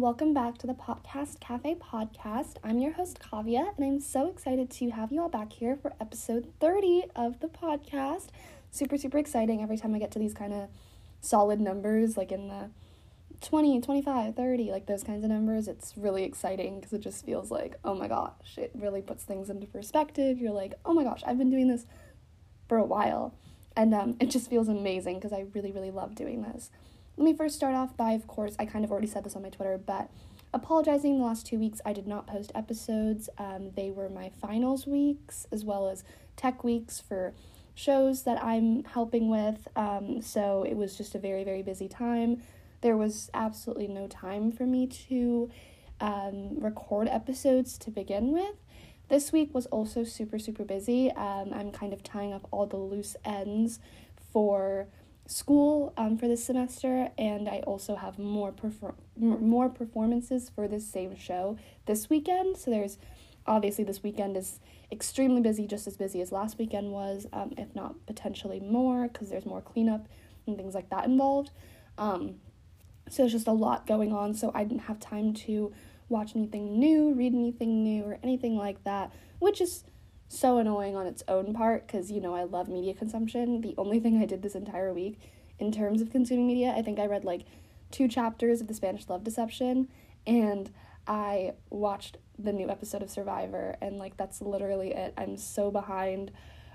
welcome back to the Podcast Cafe podcast. I'm your host, Kavya, and I'm so excited to have you all back here for episode 30 of the podcast. Super, super exciting every time I get to these kind of solid numbers, like in the 20, 25, 30, like those kinds of numbers. It's really exciting because it just feels like, oh my gosh, it really puts things into perspective. You're like, oh my gosh, I've been doing this for a while. And um, it just feels amazing because I really, really love doing this. Let me first start off by, of course, I kind of already said this on my Twitter, but apologizing the last two weeks I did not post episodes. Um, they were my finals weeks as well as tech weeks for shows that I'm helping with. Um, so it was just a very, very busy time. There was absolutely no time for me to um, record episodes to begin with. This week was also super, super busy. Um, I'm kind of tying up all the loose ends for school um, for this semester, and I also have more perfor- more performances for this same show this weekend. So there's obviously this weekend is extremely busy, just as busy as last weekend was, um, if not potentially more, because there's more cleanup and things like that involved. Um, so it's just a lot going on. So I didn't have time to watch anything new, read anything new, or anything like that, which is so annoying on its own part because you know I love media consumption. The only thing I did this entire week in terms of consuming media, I think I read like two chapters of the Spanish Love Deception and I watched the new episode of Survivor and like that's literally it. I'm so behind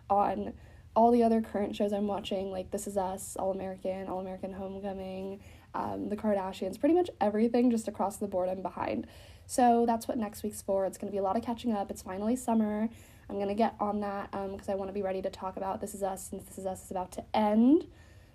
on all the other current shows I'm watching, like This Is Us, All American, All American Homecoming, um, The Kardashians, pretty much everything just across the board I'm behind. So that's what next week's for. It's going to be a lot of catching up. It's finally summer. I'm going to get on that because um, I want to be ready to talk about This Is Us since This Is Us is about to end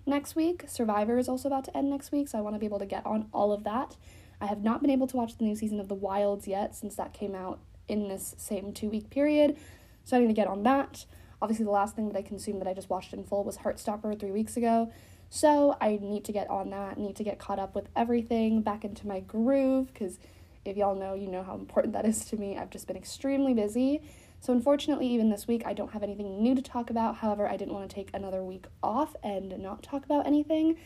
next week. Survivor is also about to end next week, so I want to be able to get on all of that. I have not been able to watch the new season of The Wilds yet since that came out in this same two week period, so I need to get on that. Obviously, the last thing that I consumed that I just watched in full was Heartstopper three weeks ago. So I need to get on that, need to get caught up with everything, back into my groove, because if y'all know, you know how important that is to me. I've just been extremely busy so, unfortunately, even this week, I don't have anything new to talk about. However, I didn't want to take another week off and not talk about anything.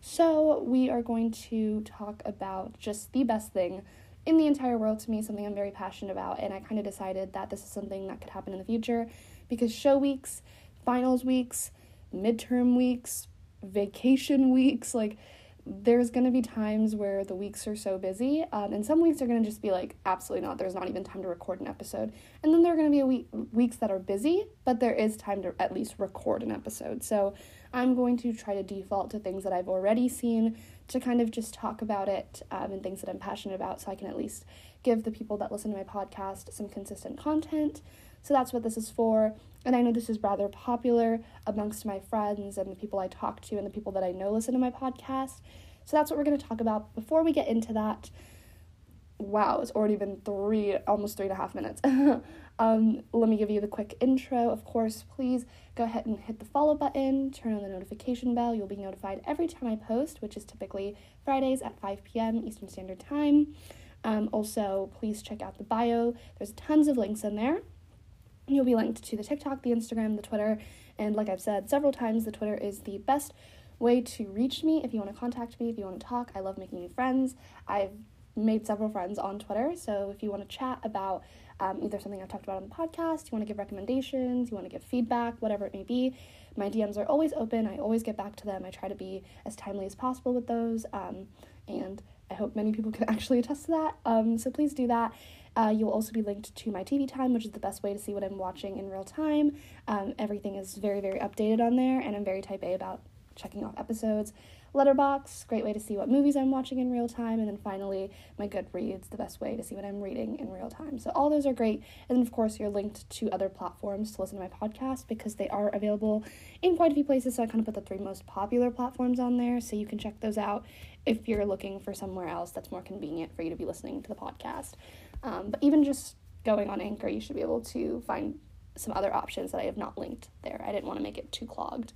So, we are going to talk about just the best thing in the entire world to me, something I'm very passionate about. And I kind of decided that this is something that could happen in the future because show weeks, finals weeks, midterm weeks, vacation weeks, like, there's going to be times where the weeks are so busy, um, and some weeks are going to just be like, absolutely not, there's not even time to record an episode. And then there are going to be week, weeks that are busy, but there is time to at least record an episode. So I'm going to try to default to things that I've already seen to kind of just talk about it um, and things that I'm passionate about so I can at least give the people that listen to my podcast some consistent content. So that's what this is for. And I know this is rather popular amongst my friends and the people I talk to and the people that I know listen to my podcast. So that's what we're going to talk about. Before we get into that, wow, it's already been three, almost three and a half minutes. um, let me give you the quick intro. Of course, please go ahead and hit the follow button, turn on the notification bell. You'll be notified every time I post, which is typically Fridays at 5 p.m. Eastern Standard Time. Um, also, please check out the bio. There's tons of links in there. You'll be linked to the TikTok, the Instagram, the Twitter, and like I've said several times, the Twitter is the best way to reach me if you want to contact me, if you want to talk. I love making new friends. I've made several friends on Twitter, so if you want to chat about um, either something I've talked about on the podcast, you want to give recommendations, you want to give feedback, whatever it may be, my DMs are always open. I always get back to them. I try to be as timely as possible with those, um, and I hope many people can actually attest to that. Um, so please do that. Uh, you'll also be linked to my TV time, which is the best way to see what I'm watching in real time. Um, everything is very, very updated on there, and I'm very type A about checking off episodes. Letterboxd, great way to see what movies I'm watching in real time. And then finally, my Goodreads, the best way to see what I'm reading in real time. So, all those are great. And then, of course, you're linked to other platforms to listen to my podcast because they are available in quite a few places. So, I kind of put the three most popular platforms on there so you can check those out if you're looking for somewhere else that's more convenient for you to be listening to the podcast. Um, but even just going on Anchor, you should be able to find some other options that I have not linked there. I didn't want to make it too clogged.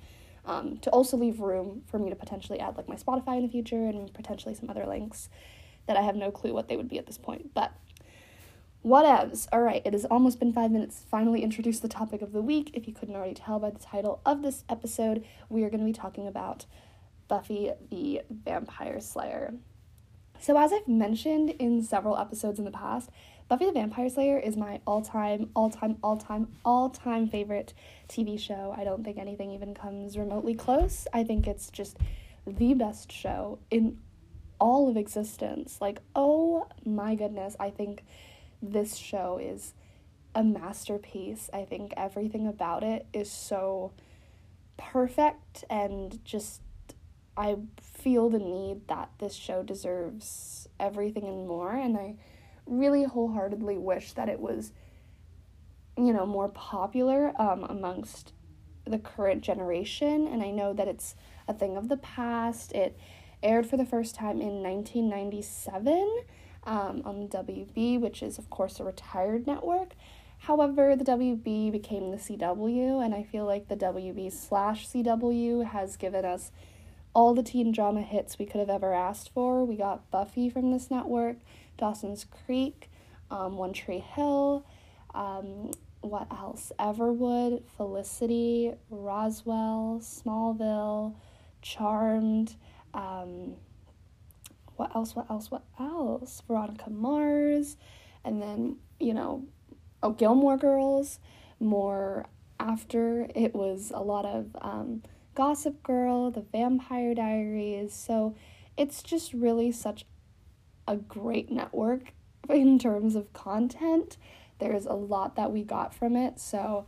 Um, to also leave room for me to potentially add like my Spotify in the future and potentially some other links that I have no clue what they would be at this point. But Whatevs. All right, it has almost been five minutes. Finally, introduce the topic of the week. If you couldn't already tell by the title of this episode, we are going to be talking about Buffy the Vampire Slayer. So, as I've mentioned in several episodes in the past, Buffy the Vampire Slayer is my all time, all time, all time, all time favorite TV show. I don't think anything even comes remotely close. I think it's just the best show in all of existence. Like, oh my goodness, I think this show is a masterpiece. I think everything about it is so perfect and just I feel the need that this show deserves everything and more and I really wholeheartedly wish that it was you know more popular um, amongst the current generation and I know that it's a thing of the past. It aired for the first time in 1997 um, on the WB, which is, of course, a retired network. However, the WB became the CW, and I feel like the WB slash CW has given us all the teen drama hits we could have ever asked for. We got Buffy from this network, Dawson's Creek, um, One Tree Hill, um, what else? Everwood, Felicity, Roswell, Smallville, Charmed, um, what else, what else, what else? Veronica Mars, and then, you know, oh, Gilmore Girls, more after it was a lot of um, Gossip Girl, The Vampire Diaries. So it's just really such a great network in terms of content. There's a lot that we got from it. So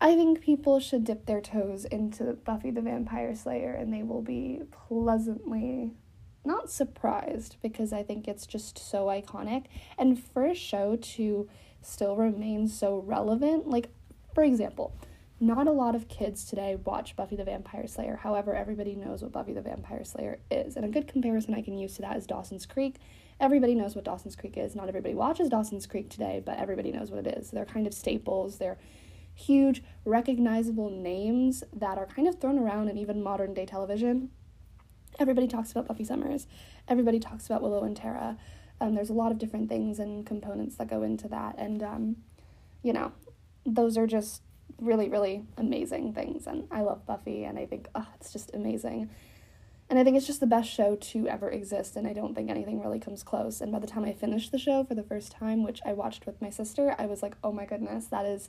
I think people should dip their toes into Buffy the Vampire Slayer and they will be pleasantly not surprised because I think it's just so iconic. And for a show to still remain so relevant, like, for example, not a lot of kids today watch Buffy the Vampire Slayer. However, everybody knows what Buffy the Vampire Slayer is. And a good comparison I can use to that is Dawson's Creek. Everybody knows what Dawson's Creek is. Not everybody watches Dawson's Creek today, but everybody knows what it is. They're kind of staples. They're huge, recognizable names that are kind of thrown around in even modern day television everybody talks about Buffy Summers, everybody talks about Willow and Tara. Um, there's a lot of different things and components that go into that, and um, you know, those are just really, really amazing things. And I love Buffy, and I think oh, it's just amazing. And I think it's just the best show to ever exist, and I don't think anything really comes close. And by the time I finished the show for the first time, which I watched with my sister, I was like, oh my goodness, that is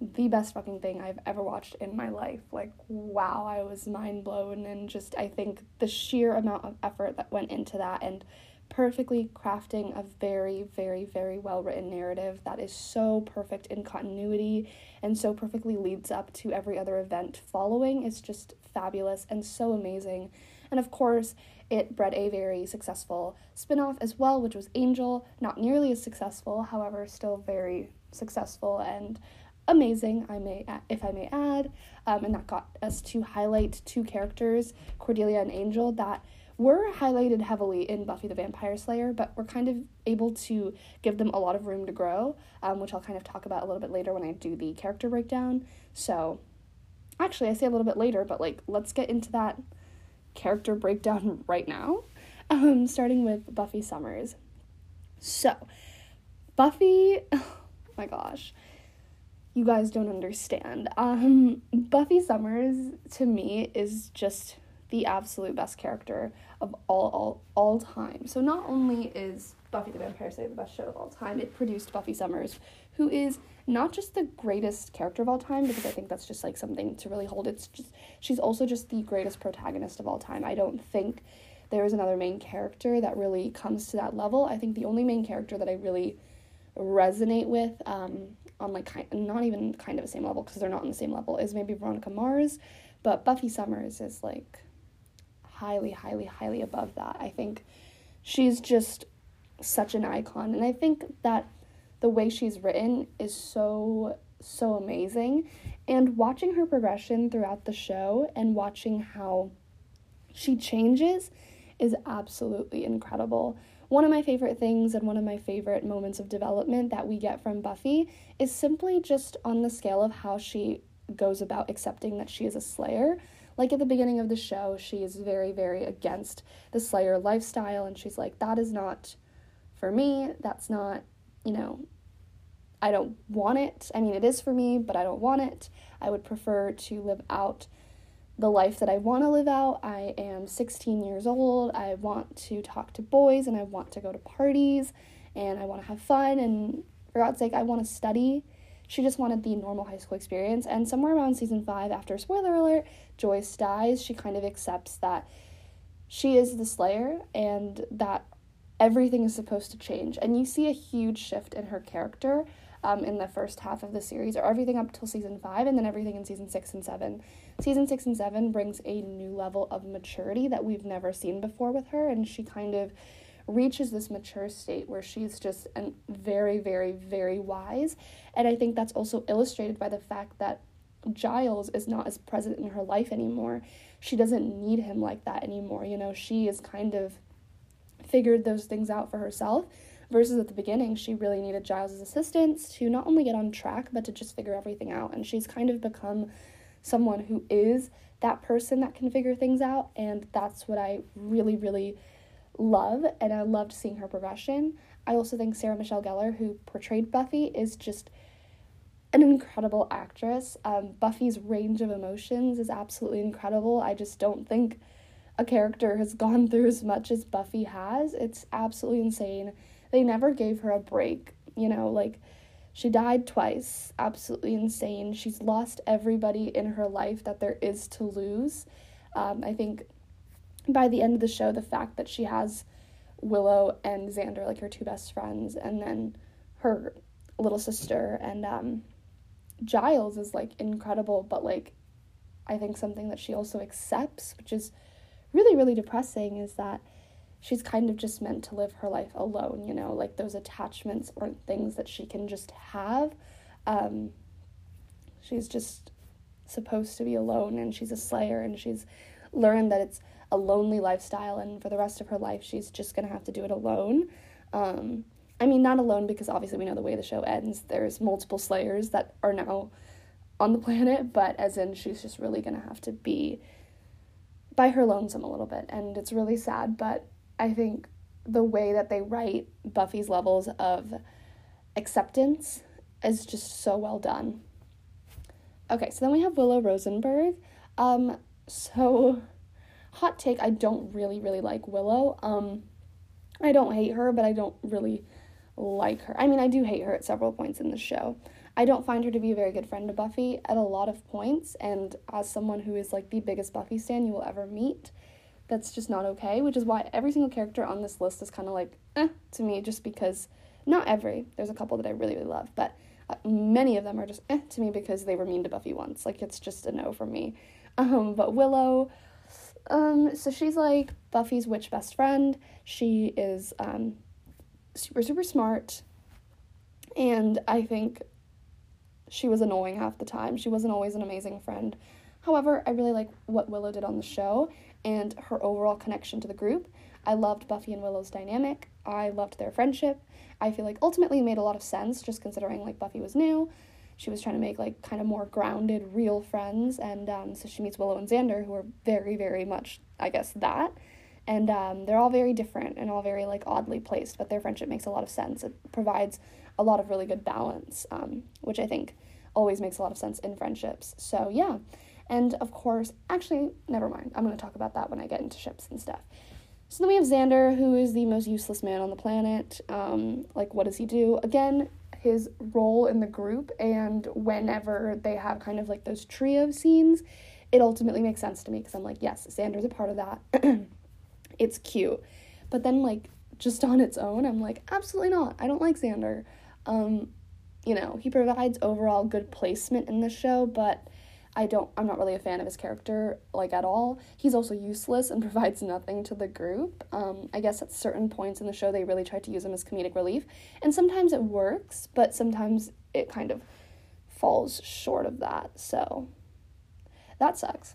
the best fucking thing I've ever watched in my life. Like, wow, I was mind blown. And just, I think the sheer amount of effort that went into that and perfectly crafting a very, very, very well written narrative that is so perfect in continuity and so perfectly leads up to every other event following is just fabulous and so amazing. And of course, it bred a very successful spin off as well, which was Angel. Not nearly as successful, however, still very successful and amazing, I may if I may add, um, and that got us to highlight two characters, Cordelia and Angel, that were highlighted heavily in Buffy the Vampire Slayer, but we're kind of able to give them a lot of room to grow, um, which I'll kind of talk about a little bit later when I do the character breakdown. So, actually, I say a little bit later, but like, let's get into that character breakdown right now, um, starting with Buffy Summers. So, Buffy, oh my gosh you guys don't understand. Um, Buffy Summers to me is just the absolute best character of all all all time. So not only is Buffy the Vampire Slayer the best show of all time, it produced Buffy Summers, who is not just the greatest character of all time because I think that's just like something to really hold. It's just she's also just the greatest protagonist of all time. I don't think there is another main character that really comes to that level. I think the only main character that I really resonate with um, on like kind not even kind of the same level because they're not on the same level is maybe Veronica Mars, but Buffy Summers is like highly highly highly above that. I think she's just such an icon and I think that the way she's written is so so amazing and watching her progression throughout the show and watching how she changes is absolutely incredible. One of my favorite things and one of my favorite moments of development that we get from Buffy is simply just on the scale of how she goes about accepting that she is a slayer. Like at the beginning of the show, she is very, very against the slayer lifestyle, and she's like, that is not for me, that's not you know, I don't want it. I mean, it is for me, but I don't want it. I would prefer to live out the life that I want to live out. I am 16 years old. I want to talk to boys and I want to go to parties and I want to have fun. And for God's sake, I want to study. She just wanted the normal high school experience. And somewhere around season five, after spoiler alert, Joyce dies, she kind of accepts that she is the Slayer and that everything is supposed to change. And you see a huge shift in her character um, in the first half of the series, or everything up till season five, and then everything in season six and seven. Season six and seven brings a new level of maturity that we've never seen before with her, and she kind of reaches this mature state where she's just an very, very, very wise. And I think that's also illustrated by the fact that Giles is not as present in her life anymore. She doesn't need him like that anymore. You know, she is kind of figured those things out for herself versus at the beginning she really needed Giles's assistance to not only get on track but to just figure everything out and she's kind of become someone who is that person that can figure things out and that's what I really really love and I loved seeing her progression. I also think Sarah Michelle Gellar who portrayed Buffy is just an incredible actress. Um, Buffy's range of emotions is absolutely incredible. I just don't think a character has gone through as much as Buffy has. It's absolutely insane. They never gave her a break, you know, like she died twice. Absolutely insane. She's lost everybody in her life that there is to lose. Um, I think by the end of the show, the fact that she has Willow and Xander, like her two best friends, and then her little sister and um, Giles is like incredible, but like I think something that she also accepts, which is really, really depressing is that she's kind of just meant to live her life alone, you know, like those attachments aren't things that she can just have. Um, she's just supposed to be alone and she's a slayer and she's learned that it's a lonely lifestyle and for the rest of her life she's just gonna have to do it alone. Um, I mean, not alone because obviously we know the way the show ends. There's multiple slayers that are now on the planet, but as in she's just really gonna have to be by her lonesome a little bit, and it's really sad. But I think the way that they write Buffy's levels of acceptance is just so well done. Okay, so then we have Willow Rosenberg. Um, so hot take, I don't really, really like Willow. Um, I don't hate her, but I don't really like her. I mean, I do hate her at several points in the show. I don't find her to be a very good friend to Buffy at a lot of points, and as someone who is like the biggest Buffy stan you will ever meet, that's just not okay, which is why every single character on this list is kind of like, eh, to me, just because, not every, there's a couple that I really, really love, but uh, many of them are just eh to me because they were mean to Buffy once. Like, it's just a no for me. Um, but Willow, um, so she's like Buffy's witch best friend. She is, um, super, super smart, and I think she was annoying half the time. She wasn't always an amazing friend. However, I really like what Willow did on the show and her overall connection to the group. I loved Buffy and Willow's dynamic. I loved their friendship. I feel like ultimately it made a lot of sense just considering like Buffy was new. She was trying to make like kind of more grounded, real friends, and um, so she meets Willow and Xander, who are very, very much, I guess, that. And um, they're all very different and all very like oddly placed, but their friendship makes a lot of sense. It provides a lot of really good balance, um, which I think always makes a lot of sense in friendships. So, yeah. And of course, actually, never mind. I'm going to talk about that when I get into ships and stuff. So then we have Xander, who is the most useless man on the planet. Um, like, what does he do? Again, his role in the group, and whenever they have kind of like those trio scenes, it ultimately makes sense to me because I'm like, yes, Xander's a part of that. it's cute. But then, like, just on its own, I'm like, absolutely not. I don't like Xander. Um, you know, he provides overall good placement in the show, but I don't I'm not really a fan of his character like at all. He's also useless and provides nothing to the group. Um, I guess at certain points in the show they really tried to use him as comedic relief, and sometimes it works, but sometimes it kind of falls short of that. So that sucks.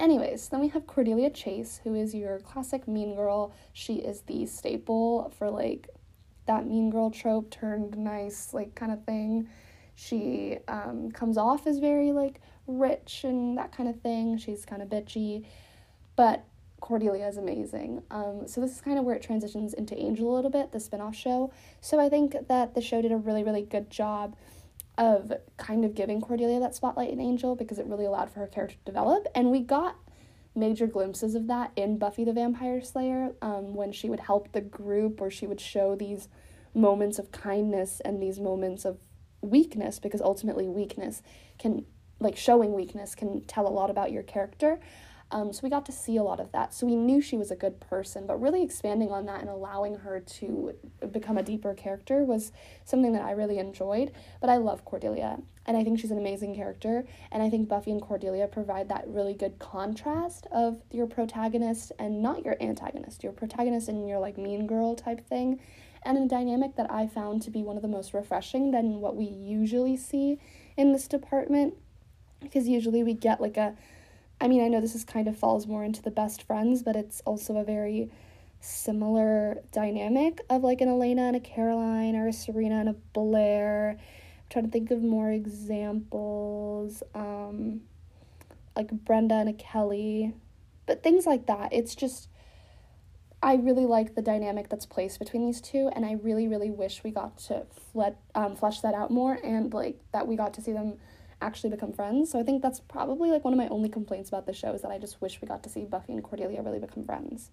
Anyways, then we have Cordelia Chase, who is your classic mean girl. She is the staple for like that mean girl trope turned nice, like kind of thing. She um, comes off as very like rich and that kind of thing. She's kind of bitchy, but Cordelia is amazing. Um, so this is kind of where it transitions into Angel a little bit, the spin-off show. So I think that the show did a really, really good job of kind of giving Cordelia that spotlight in Angel because it really allowed for her character to develop. And we got major glimpses of that in Buffy the Vampire Slayer um, when she would help the group or she would show these moments of kindness and these moments of weakness because ultimately weakness can like showing weakness can tell a lot about your character um, so we got to see a lot of that. So we knew she was a good person, but really expanding on that and allowing her to become a deeper character was something that I really enjoyed. But I love Cordelia, and I think she's an amazing character. And I think Buffy and Cordelia provide that really good contrast of your protagonist and not your antagonist, your protagonist and your like mean girl type thing. And a dynamic that I found to be one of the most refreshing than what we usually see in this department. Because usually we get like a I mean, I know this is kind of falls more into the best friends, but it's also a very similar dynamic of like an Elena and a Caroline or a Serena and a Blair. I'm trying to think of more examples. Um, like Brenda and a Kelly. But things like that. It's just I really like the dynamic that's placed between these two, and I really, really wish we got to fle- um, flesh that out more, and like that we got to see them actually become friends. So I think that's probably like one of my only complaints about the show is that I just wish we got to see Buffy and Cordelia really become friends.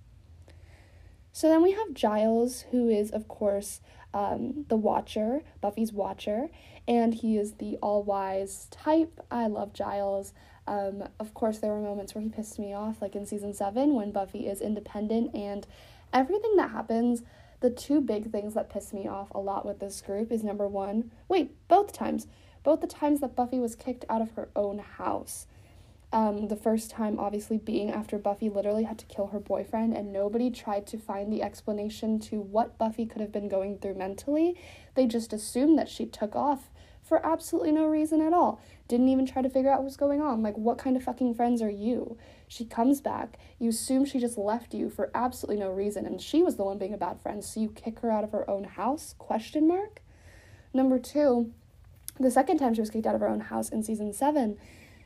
So then we have Giles, who is, of course, um, the Watcher, Buffy's Watcher, and he is the all wise type. I love Giles. Um, of course, there were moments where he pissed me off, like in season seven when Buffy is independent and everything that happens. The two big things that piss me off a lot with this group is number one, wait, both times both the times that Buffy was kicked out of her own house. Um, the first time, obviously, being after Buffy literally had to kill her boyfriend, and nobody tried to find the explanation to what Buffy could have been going through mentally. They just assumed that she took off for absolutely no reason at all. Didn't even try to figure out what's going on. Like, what kind of fucking friends are you? She comes back. You assume she just left you for absolutely no reason, and she was the one being a bad friend, so you kick her out of her own house? Question mark. Number two, the second time she was kicked out of her own house in season seven,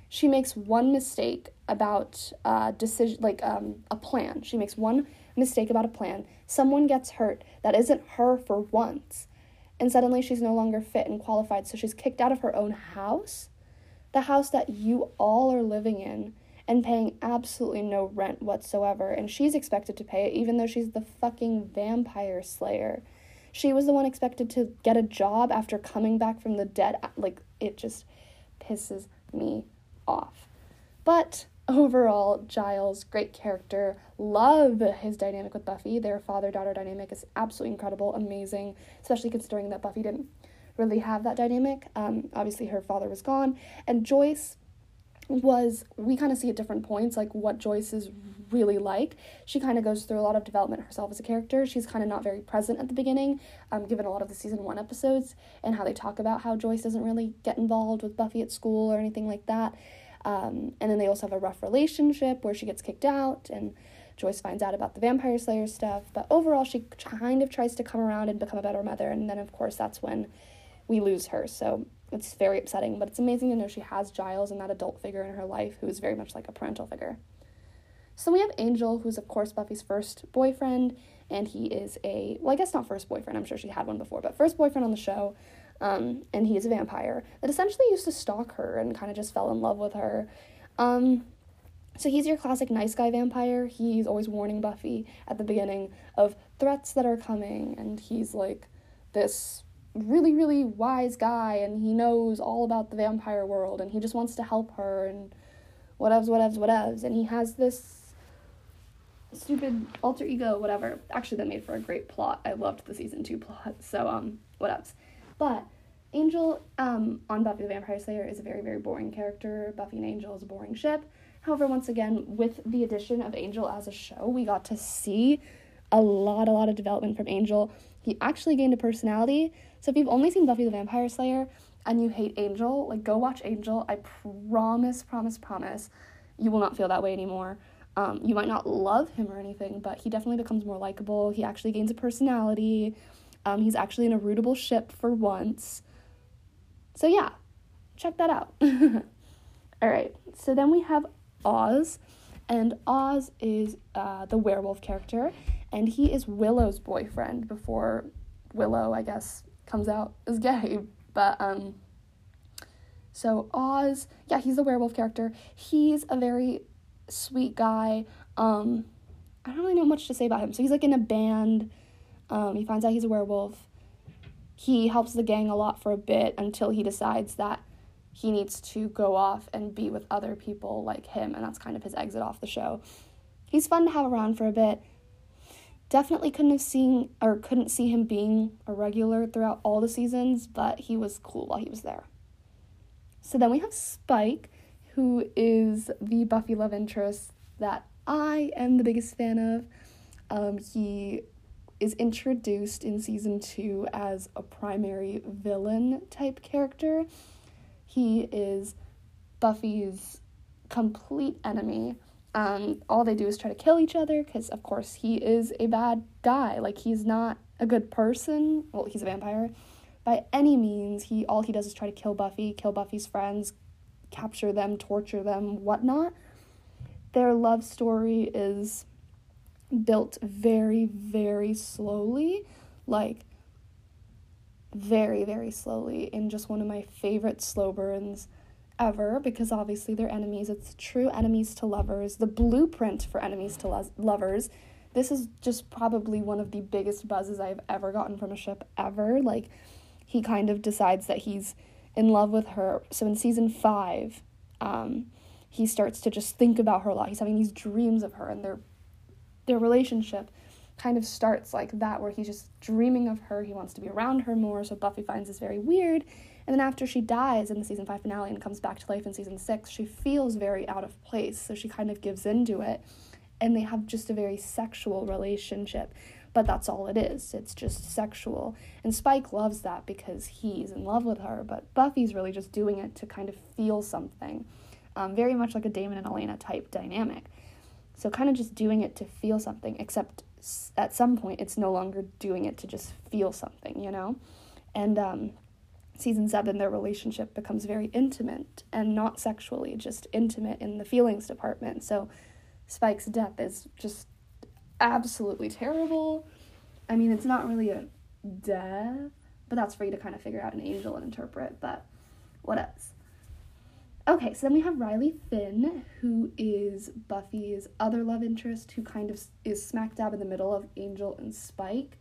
she makes one mistake about uh, decision, like um, a plan. She makes one mistake about a plan. Someone gets hurt that isn't her for once, and suddenly she's no longer fit and qualified. So she's kicked out of her own house, the house that you all are living in and paying absolutely no rent whatsoever. And she's expected to pay it, even though she's the fucking vampire slayer. She was the one expected to get a job after coming back from the dead. Like, it just pisses me off. But overall, Giles, great character. Love his dynamic with Buffy. Their father daughter dynamic is absolutely incredible, amazing, especially considering that Buffy didn't really have that dynamic. Um, obviously, her father was gone. And Joyce was, we kind of see at different points, like what Joyce is really like. She kind of goes through a lot of development herself as a character. She's kind of not very present at the beginning, um, given a lot of the season one episodes and how they talk about how Joyce doesn't really get involved with Buffy at school or anything like that. Um, and then they also have a rough relationship where she gets kicked out and Joyce finds out about the Vampire Slayer stuff. But overall, she kind of tries to come around and become a better mother. And then, of course, that's when we lose her. So it's very upsetting, but it's amazing to know she has Giles and that adult figure in her life who is very much like a parental figure. So we have Angel, who's of course Buffy's first boyfriend, and he is a well, I guess not first boyfriend. I'm sure she had one before, but first boyfriend on the show. Um, and he is a vampire that essentially used to stalk her and kind of just fell in love with her. Um, so he's your classic nice guy vampire. He's always warning Buffy at the beginning of threats that are coming, and he's like this really, really wise guy, and he knows all about the vampire world, and he just wants to help her, and whatevs, whatevs, whatevs. And he has this stupid alter ego, whatever. Actually, that made for a great plot. I loved the season two plot. So, um, whatevs. But Angel, um, on Buffy the Vampire Slayer is a very, very boring character. Buffy and Angel is a boring ship. However, once again, with the addition of Angel as a show, we got to see a lot, a lot of development from Angel. He actually gained a personality. So if you've only seen Buffy the Vampire Slayer and you hate Angel, like go watch Angel. I promise, promise, promise, you will not feel that way anymore. Um, you might not love him or anything, but he definitely becomes more likable. He actually gains a personality. Um, he's actually in a rootable ship for once. So, yeah, check that out. All right, so then we have Oz, And Oz is uh, the werewolf character, and he is Willow's boyfriend before Willow, I guess, comes out as gay. But, um, so Oz, yeah, he's the werewolf character. He's a very sweet guy. Um, I don't really know much to say about him. So he's like in a band. Um, he finds out he's a werewolf. He helps the gang a lot for a bit until he decides that he needs to go off and be with other people like him, and that's kind of his exit off the show. He's fun to have around for a bit. Definitely couldn't have seen or couldn't see him being a regular throughout all the seasons, but he was cool while he was there. So then we have Spike, who is the Buffy love interest that I am the biggest fan of. Um, he is introduced in season two as a primary villain type character. He is Buffy's complete enemy. Um, all they do is try to kill each other because, of course, he is a bad guy. Like he's not a good person. Well, he's a vampire by any means. He all he does is try to kill Buffy, kill Buffy's friends, capture them, torture them, whatnot. Their love story is built very, very slowly, like very, very slowly, in just one of my favorite slow burns ever because obviously they're enemies. It's true enemies to lovers, the blueprint for enemies to lo- lovers. This is just probably one of the biggest buzzes I've ever gotten from a ship ever. Like, he kind of decides that he's in love with her. So in season five, um, he starts to just think about her a lot. He's having these dreams of her, and their their relationship kind of starts like that, where he's just dreaming of her. He wants to be around her more. So Buffy finds this very weird. And then after she dies in the season five finale and comes back to life in season six, she feels very out of place. So she kind of gives into it, and they have just a very sexual relationship. But that's all it is. It's just sexual. And Spike loves that because he's in love with her. But Buffy's really just doing it to kind of feel something um, very much like a Damon and Elena type dynamic. So, kind of just doing it to feel something, except at some point it's no longer doing it to just feel something, you know? And um, season seven, their relationship becomes very intimate and not sexually, just intimate in the feelings department. So, Spike's death is just absolutely terrible. I mean, it's not really a death, but that's for you to kind of figure out an angel and interpret. But what else? Okay, so then we have Riley Finn, who is Buffy's other love interest, who kind of is smack dab in the middle of Angel and Spike.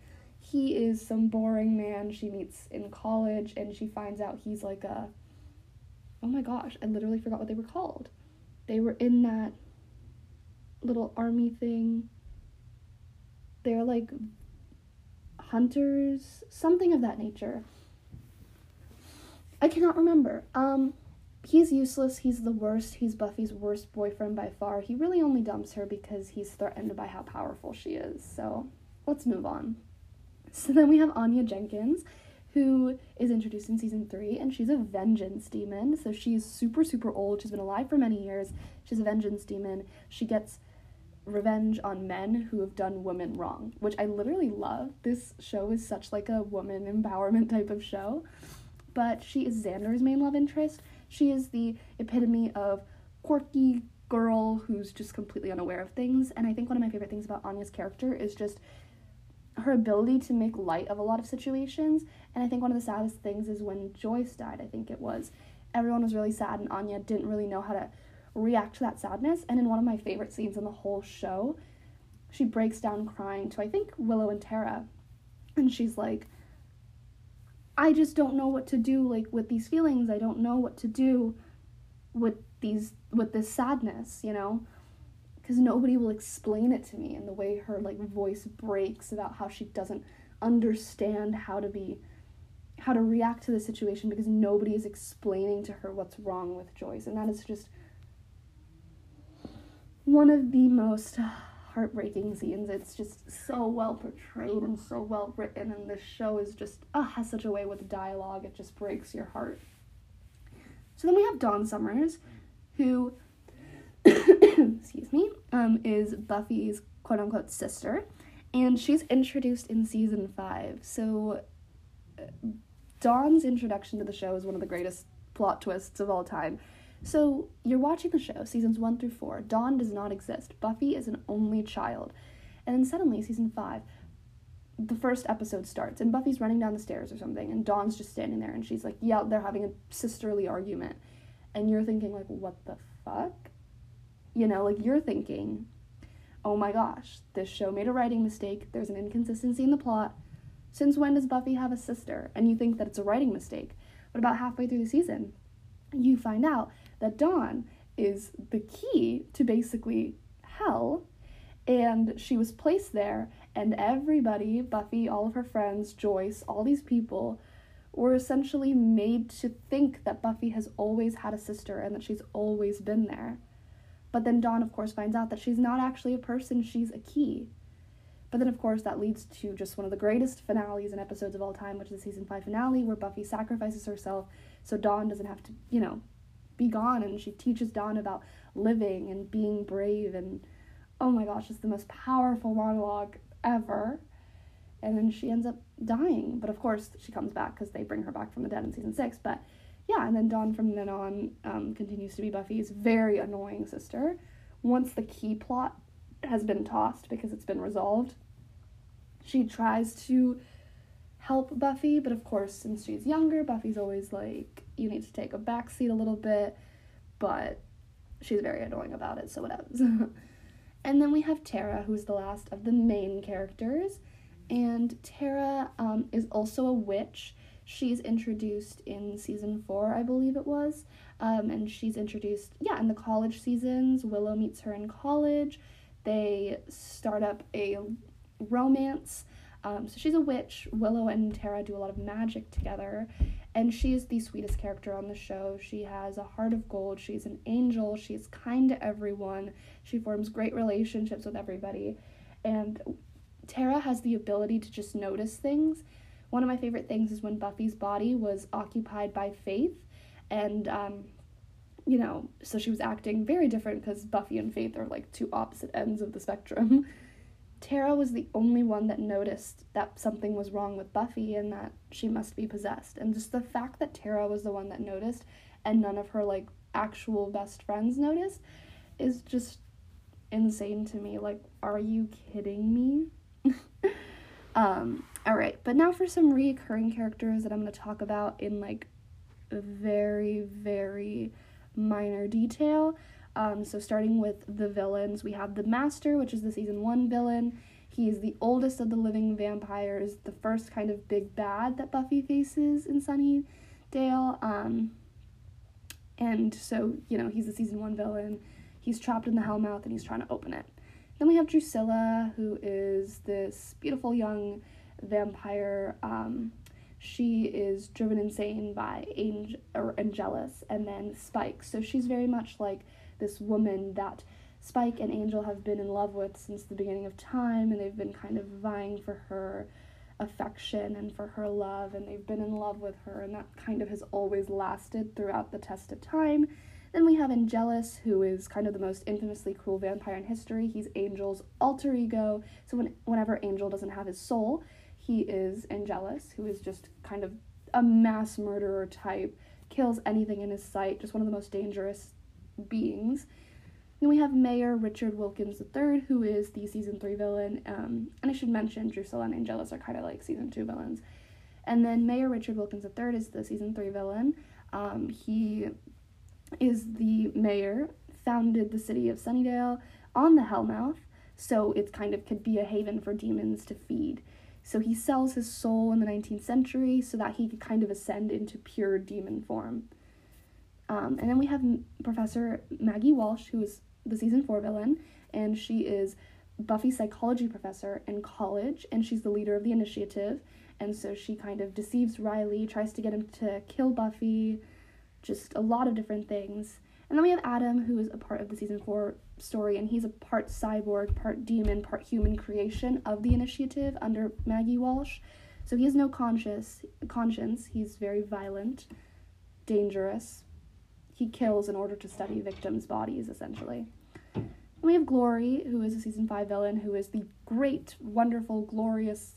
He is some boring man she meets in college, and she finds out he's like a. Oh my gosh, I literally forgot what they were called. They were in that little army thing. They're like hunters, something of that nature. I cannot remember. Um, he's useless. He's the worst. He's Buffy's worst boyfriend by far. He really only dumps her because he's threatened by how powerful she is. So let's move on. So then we have Anya Jenkins, who is introduced in season three, and she's a vengeance demon. So she's super, super old. She's been alive for many years. She's a vengeance demon. She gets revenge on men who have done women wrong, which I literally love. This show is such like a woman empowerment type of show. But she is Xander's main love interest. She is the epitome of quirky girl who's just completely unaware of things. And I think one of my favorite things about Anya's character is just her ability to make light of a lot of situations. And I think one of the saddest things is when Joyce died, I think it was. Everyone was really sad, and Anya didn't really know how to react to that sadness. And in one of my favorite scenes in the whole show, she breaks down crying to, I think, Willow and Tara. And she's like, I just don't know what to do like with these feelings. I don't know what to do with these with this sadness, you know? Cuz nobody will explain it to me and the way her like voice breaks about how she doesn't understand how to be how to react to the situation because nobody is explaining to her what's wrong with Joyce and that is just one of the most heartbreaking scenes. It's just so well portrayed and so well written, and this show is just uh, has such a way with dialogue. It just breaks your heart. So then we have Dawn Summers, who, excuse me, um, is Buffy's quote unquote sister, and she's introduced in season five. So uh, Dawn's introduction to the show is one of the greatest plot twists of all time. So you're watching the show, seasons one through four. Dawn does not exist. Buffy is an only child. And then suddenly, season five, the first episode starts, and Buffy's running down the stairs or something, and Dawn's just standing there, and she's like, Yeah, they're having a sisterly argument. And you're thinking, like, what the fuck? You know, like, you're thinking, oh my gosh, this show made a writing mistake, there's an inconsistency in the plot. Since when does Buffy have a sister? And you think that it's a writing mistake. But about halfway through the season, you find out that Dawn is the key to basically hell, and she was placed there, and everybody, Buffy, all of her friends, Joyce, all these people, were essentially made to think that Buffy has always had a sister and that she's always been there. But then Dawn, of course, finds out that she's not actually a person, she's a key. But then, of course, that leads to just one of the greatest finales and episodes of all time, which is the season 5 finale, where Buffy sacrifices herself so Dawn doesn't have to, you know, be gone. And she teaches Dawn about living and being brave. And oh my gosh, it's the most powerful monologue ever. And then she ends up dying. But of course, she comes back because they bring her back from the dead in season 6. But yeah, and then Dawn from then on um, continues to be Buffy's very annoying sister. Once the key plot has been tossed because it's been resolved, she tries to help Buffy, but of course, since she's younger, Buffy's always like, you need to take a backseat a little bit, but she's very annoying about it, so whatever. and then we have Tara, who's the last of the main characters, and Tara um, is also a witch she's introduced in season four, I believe it was. Um, and she's introduced, yeah, in the college seasons. Willow meets her in college. They start up a romance. Um, so she's a witch. Willow and Tara do a lot of magic together. And she is the sweetest character on the show. She has a heart of gold. She's an angel. She's kind to everyone. She forms great relationships with everybody. And Tara has the ability to just notice things one of my favorite things is when Buffy's body was occupied by Faith, and um, you know, so she was acting very different because Buffy and Faith are like two opposite ends of the spectrum. Tara was the only one that noticed that something was wrong with Buffy and that she must be possessed. And just the fact that Tara was the one that noticed and none of her like actual best friends noticed is just insane to me. Like, are you kidding me? Um, all right, but now for some reoccurring characters that I'm going to talk about in like very, very minor detail. Um, so, starting with the villains, we have the Master, which is the season one villain. He is the oldest of the living vampires, the first kind of big bad that Buffy faces in Sunnydale. Um, and so, you know, he's the season one villain. He's trapped in the Hellmouth and he's trying to open it. Then we have Drusilla, who is this beautiful young vampire. Um, she is driven insane by Angel or Angelus and then Spike. So she's very much like this woman that Spike and Angel have been in love with since the beginning of time, and they've been kind of vying for her affection and for her love, and they've been in love with her, and that kind of has always lasted throughout the test of time. Then we have Angelus, who is kind of the most infamously cruel vampire in history. He's Angel's alter ego. So when, whenever Angel doesn't have his soul, he is Angelus, who is just kind of a mass murderer type, kills anything in his sight, just one of the most dangerous beings. Then we have Mayor Richard Wilkins III, who is the season three villain. Um, and I should mention Drusilla and Angelus are kind of like season two villains. And then Mayor Richard Wilkins III is the season three villain. Um, he is the mayor, founded the city of Sunnydale on the Hellmouth, so it kind of could be a haven for demons to feed. So he sells his soul in the 19th century so that he could kind of ascend into pure demon form. Um, and then we have Professor Maggie Walsh, who is the season four villain, and she is Buffy's psychology professor in college, and she's the leader of the initiative. And so she kind of deceives Riley, tries to get him to kill Buffy, just a lot of different things. And then we have Adam, who is a part of the season four story, and he's a part cyborg, part demon, part human creation of the initiative under Maggie Walsh. So he has no conscious conscience. He's very violent, dangerous. He kills in order to study victims' bodies, essentially. And we have Glory, who is a season five villain, who is the great, wonderful, glorious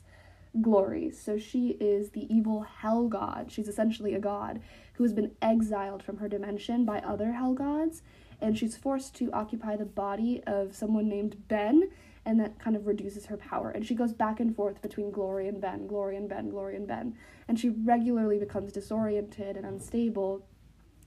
Glory. So she is the evil hell god. She's essentially a god who has been exiled from her dimension by other hell gods, and she's forced to occupy the body of someone named Ben, and that kind of reduces her power. And she goes back and forth between Glory and Ben, Glory and Ben, Glory and Ben, and she regularly becomes disoriented and unstable.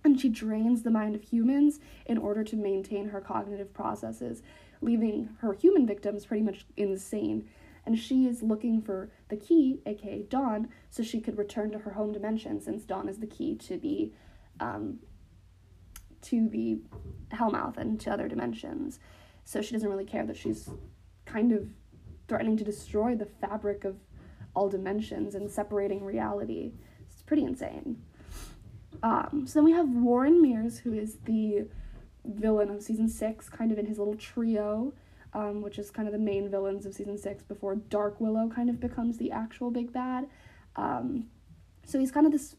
And she drains the mind of humans in order to maintain her cognitive processes, leaving her human victims pretty much insane and she is looking for the key, aka Dawn, so she could return to her home dimension, since Dawn is the key to the um, to the Hellmouth and to other dimensions. So she doesn't really care that she's kind of threatening to destroy the fabric of all dimensions and separating reality. It's pretty insane. Um, so then we have Warren Mears, who is the villain of season six, kind of in his little trio um, which is kind of the main villains of season six before Dark Willow kind of becomes the actual big bad. Um, so he's kind of this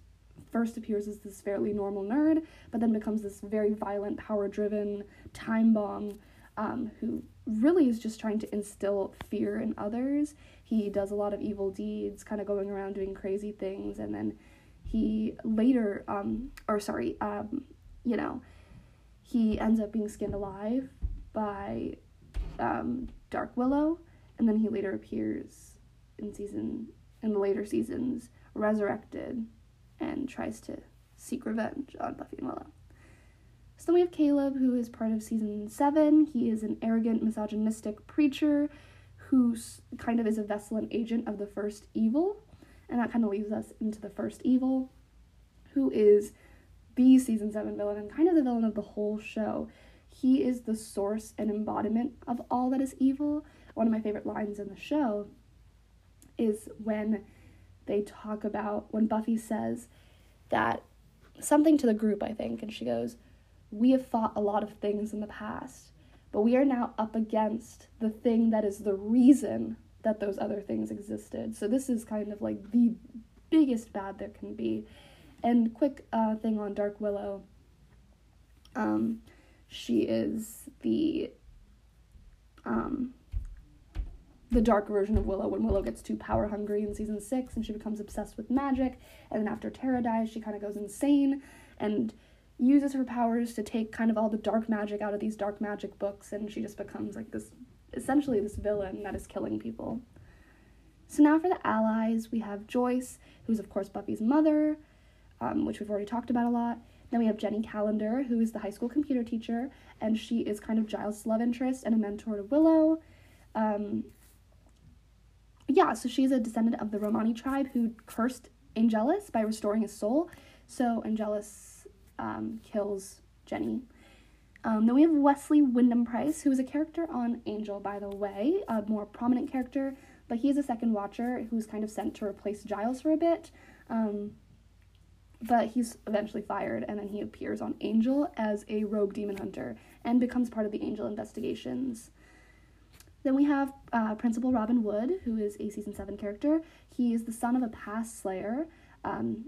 first appears as this fairly normal nerd, but then becomes this very violent, power driven time bomb um, who really is just trying to instill fear in others. He does a lot of evil deeds, kind of going around doing crazy things, and then he later, um, or sorry, um, you know, he ends up being skinned alive by um, Dark Willow, and then he later appears in season in the later seasons, resurrected, and tries to seek revenge on Buffy and Willow. So then we have Caleb, who is part of season seven. He is an arrogant, misogynistic preacher who kind of is a vessel and agent of the first evil, and that kind of leads us into the first evil, who is the season seven villain and kind of the villain of the whole show. He is the source and embodiment of all that is evil. One of my favorite lines in the show is when they talk about when Buffy says that something to the group, I think, and she goes, We have fought a lot of things in the past, but we are now up against the thing that is the reason that those other things existed. So this is kind of like the biggest bad there can be. And quick uh, thing on Dark Willow. Um, she is the um, the dark version of Willow when Willow gets too power hungry in season six and she becomes obsessed with magic. And then after Tara dies, she kind of goes insane and uses her powers to take kind of all the dark magic out of these dark magic books. And she just becomes like this essentially this villain that is killing people. So now for the allies, we have Joyce, who's of course Buffy's mother, um, which we've already talked about a lot. Then we have Jenny Calendar, who is the high school computer teacher, and she is kind of Giles' love interest and a mentor to Willow. Um, yeah, so she's a descendant of the Romani tribe who cursed Angelus by restoring his soul. So Angelus um, kills Jenny. Um, then we have Wesley Wyndam-Pryce, who is a character on Angel, by the way, a more prominent character, but he is a second watcher who's kind of sent to replace Giles for a bit. Um, but he's eventually fired, and then he appears on Angel as a rogue demon hunter and becomes part of the Angel investigations. Then we have uh, Principal Robin Wood, who is a season 7 character. He is the son of a past slayer, um,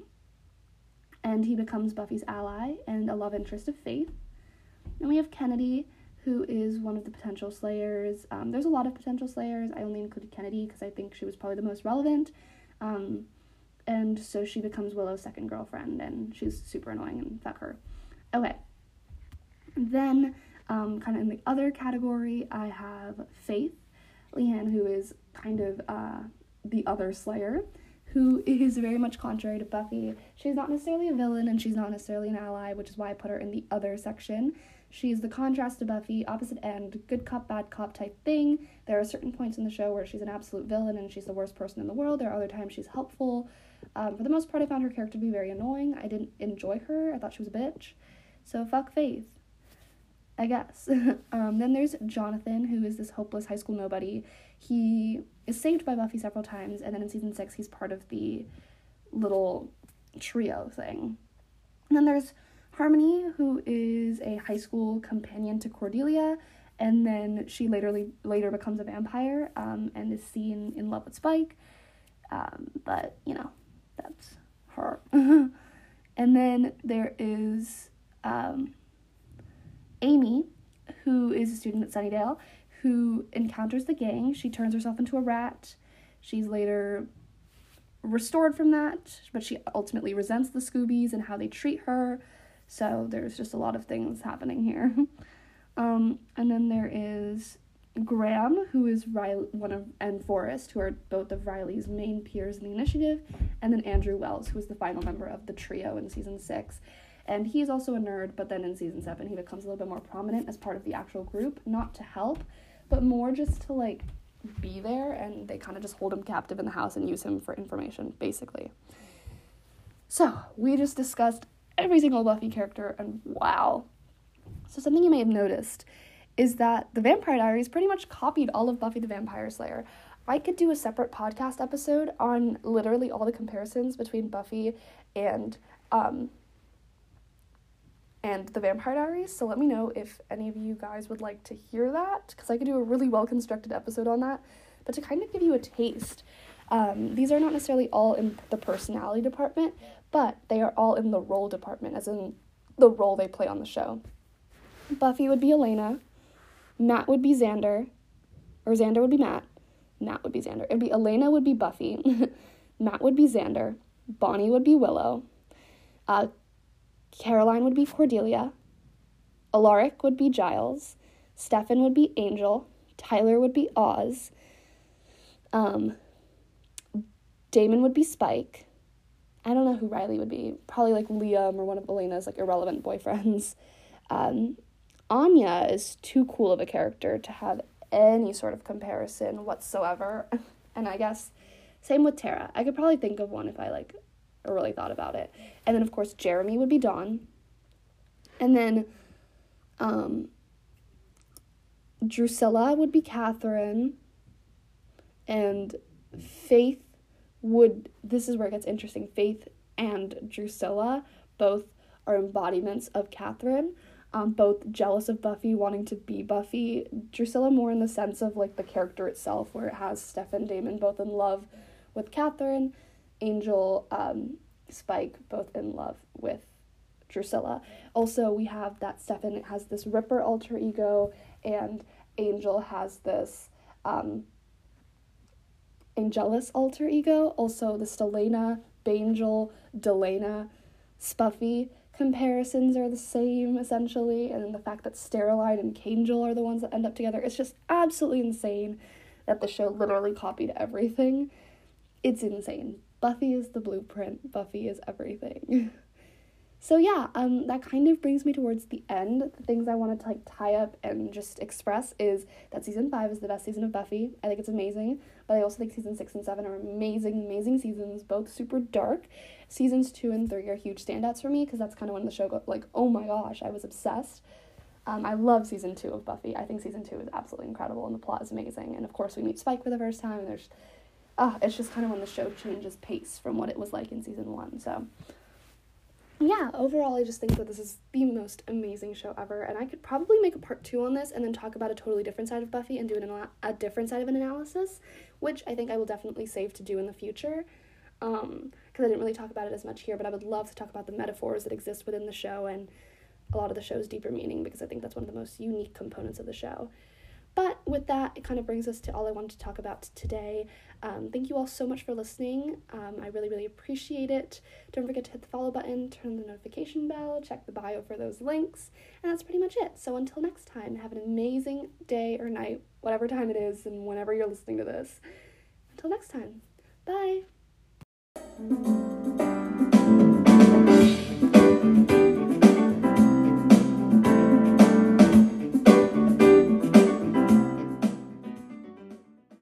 and he becomes Buffy's ally and a love interest of Faith. Then we have Kennedy, who is one of the potential slayers. Um, there's a lot of potential slayers. I only included Kennedy because I think she was probably the most relevant. Um, and so she becomes Willow's second girlfriend, and she's super annoying and fuck her. Okay. Then, um, kind of in the other category, I have Faith Lehane, who is kind of uh, the other Slayer, who is very much contrary to Buffy. She's not necessarily a villain, and she's not necessarily an ally, which is why I put her in the other section. She's the contrast to Buffy, opposite end, good cop, bad cop type thing. There are certain points in the show where she's an absolute villain and she's the worst person in the world. There are other times she's helpful. Um, for the most part, I found her character to be very annoying. I didn't enjoy her. I thought she was a bitch. So fuck Faith. I guess. um, then there's Jonathan, who is this hopeless high school nobody. He is saved by Buffy several times, and then in season six, he's part of the little trio thing. And then there's Harmony, who is a high school companion to Cordelia, and then she later later becomes a vampire um, and is seen in love with Spike. Um, but you know, that's her. and then there is um, Amy, who is a student at Sunnydale, who encounters the gang. She turns herself into a rat. She's later restored from that, but she ultimately resents the Scoobies and how they treat her. So there's just a lot of things happening here. um, and then there is Graham, who is Riley, one of and Forrest, who are both of Riley's main peers in the initiative, and then Andrew Wells, who is the final member of the trio in season six. And he's also a nerd, but then in season seven, he becomes a little bit more prominent as part of the actual group, not to help, but more just to like be there, and they kind of just hold him captive in the house and use him for information, basically. So, we just discussed every single Buffy character, and wow. So, something you may have noticed is that the Vampire Diaries pretty much copied all of Buffy the Vampire Slayer. I could do a separate podcast episode on literally all the comparisons between Buffy and um, and the Vampire Diaries. So let me know if any of you guys would like to hear that, because I could do a really well constructed episode on that. But to kind of give you a taste, um, these are not necessarily all in the personality department, but they are all in the role department, as in the role they play on the show. Buffy would be Elena, Matt would be Xander, or Xander would be Matt, Matt would be Xander. It'd be Elena would be Buffy, Matt would be Xander, Bonnie would be Willow, uh, Caroline would be Cordelia, Alaric would be Giles, Stefan would be Angel, Tyler would be Oz, um, Damon would be Spike. I don't know who Riley would be. Probably like Liam or one of Elena's like irrelevant boyfriends. Um, Anya is too cool of a character to have any sort of comparison whatsoever. and I guess same with Tara. I could probably think of one if I like really thought about it. And then of course Jeremy would be Dawn. And then um Drusilla would be Katherine. And Faith would this is where it gets interesting. Faith and Drusilla both are embodiments of Katherine. Um, both jealous of Buffy, wanting to be Buffy. Drusilla more in the sense of like the character itself, where it has Steph and Damon both in love with Katherine, Angel, um, Spike both in love with Drusilla. Also, we have that Stefan has this Ripper alter ego, and Angel has this um, Angelus alter ego. Also, the Stelena, Bangel, Delena, Spuffy comparisons are the same essentially, and the fact that Steroline and Cangel are the ones that end up together. It's just absolutely insane that the show literally copied everything. It's insane. Buffy is the blueprint. Buffy is everything. so yeah, um, that kind of brings me towards the end. The things I wanted to like tie up and just express is that season five is the best season of Buffy. I think it's amazing, but I also think season six and seven are amazing, amazing seasons. Both super dark. Seasons two and three are huge standouts for me because that's kind of when the show got like, oh my gosh, I was obsessed. Um, I love season two of Buffy. I think season two is absolutely incredible and the plot is amazing. And of course, we meet Spike for the first time, and there's uh, it's just kind of when the show changes pace from what it was like in season one. So, yeah, overall, I just think that this is the most amazing show ever, and I could probably make a part two on this and then talk about a totally different side of Buffy and do an, a different side of an analysis, which I think I will definitely save to do in the future. Um, because I didn't really talk about it as much here, but I would love to talk about the metaphors that exist within the show and a lot of the show's deeper meaning because I think that's one of the most unique components of the show. But with that, it kind of brings us to all I wanted to talk about today. Um, thank you all so much for listening. Um, I really, really appreciate it. Don't forget to hit the follow button, turn the notification bell, check the bio for those links, and that's pretty much it. So until next time, have an amazing day or night, whatever time it is, and whenever you're listening to this. Until next time, bye.